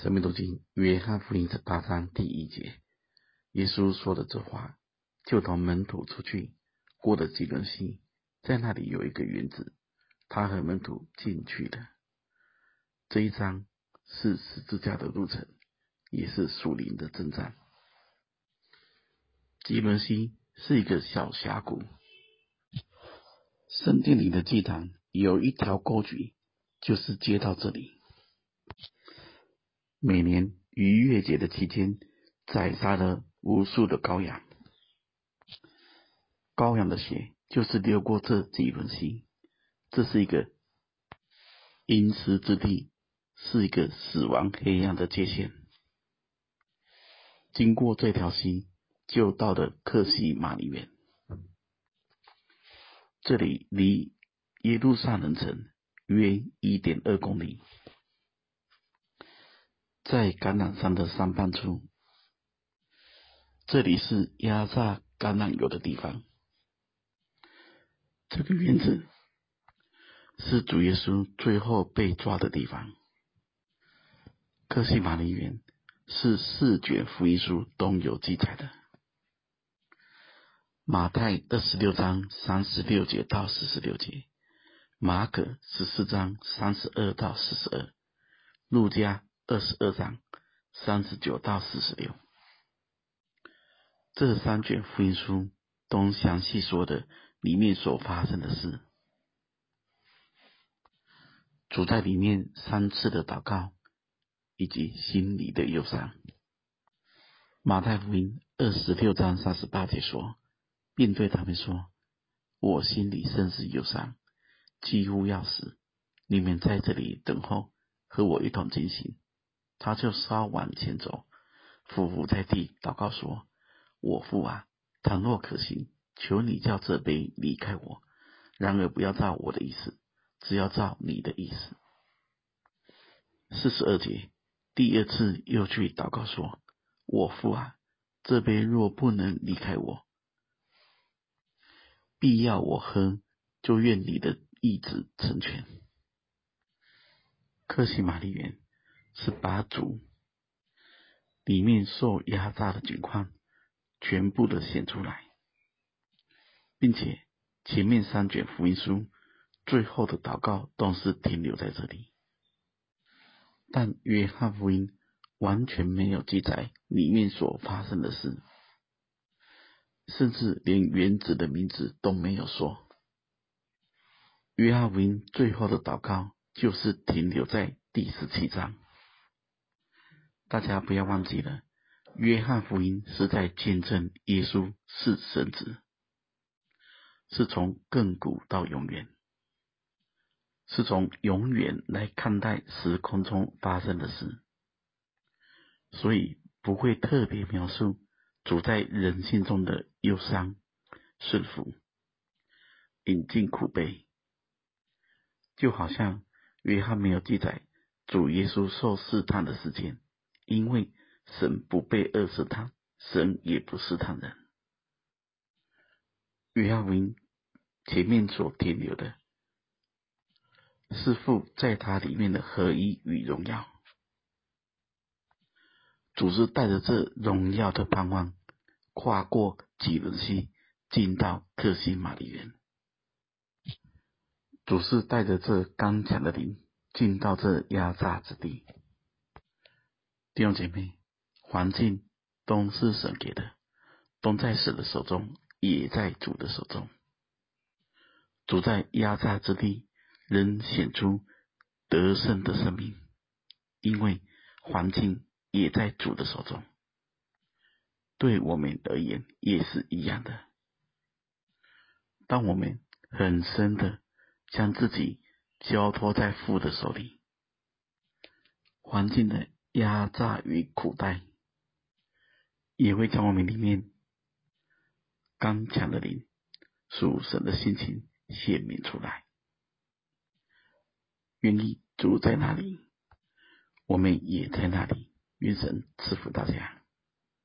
生命读经，约翰福音十八章第一节，耶稣说的这话，就同门徒出去，过了基伦溪，在那里有一个园子，他和门徒进去了。这一章是十字架的路程，也是属灵的征战。基伦溪是一个小峡谷，圣殿里的祭坛有一条沟渠，就是接到这里。每年逾越节的期间，宰杀了无数的羔羊，羔羊的血就是流过这几轮溪，这是一个阴湿之地，是一个死亡黑暗的界限。经过这条溪，就到了克西马尼园，这里离耶路撒冷城约一点二公里。在橄榄山的山半处，这里是压榨橄榄油的地方。这个园子是主耶稣最后被抓的地方。克西马尼园是四卷福音书都有记载的。马太二十六章三十六节到四十六节，马可十四章三十二到四十二，路加。二十二章三十九到四十六，这三卷福音书都详细说的里面所发生的事。主在里面三次的祷告，以及心里的忧伤。马太福音二十六章三十八节说，并对他们说：“我心里甚是忧伤，几乎要死。你们在这里等候，和我一同进行。”他就稍往前走，伏伏在地，祷告说：“我父啊，倘若可行，求你叫这杯离开我；然而不要照我的意思，只要照你的意思。”四十二节，第二次又去祷告说：“我父啊，这杯若不能离开我，必要我喝，就愿你的意志成全。”客西马尼园。是把主里面受压榨的情况全部的显出来，并且前面三卷福音书最后的祷告都是停留在这里，但约翰福音完全没有记载里面所发生的事，甚至连原子的名字都没有说。约翰福音最后的祷告就是停留在第十七章。大家不要忘记了，约翰福音是在见证耶稣是神子，是从亘古到永远，是从永远来看待时空中发生的事，所以不会特别描述主在人性中的忧伤、顺服、饮尽苦悲，就好像约翰没有记载主耶稣受试探的时间。因为神不被恶试探，神也不试探人。约翰福音前面所停留的，是父在他里面的合一与荣耀。主是带着这荣耀的盼望，跨过几轮溪，进到克西马里园。主是带着这刚强的灵，进到这压榨之地。弟兄姐妹，环境都是神给的，都在神的手中，也在主的手中。主在压榨之地，仍显出得胜的生命，因为环境也在主的手中。对我们而言也是一样的。当我们很深的将自己交托在父的手里，环境的。压榨与苦待，也会将我们里面刚强的灵、属神的心情显明出来。愿意主在那里，我们也在那里。愿神赐福大家。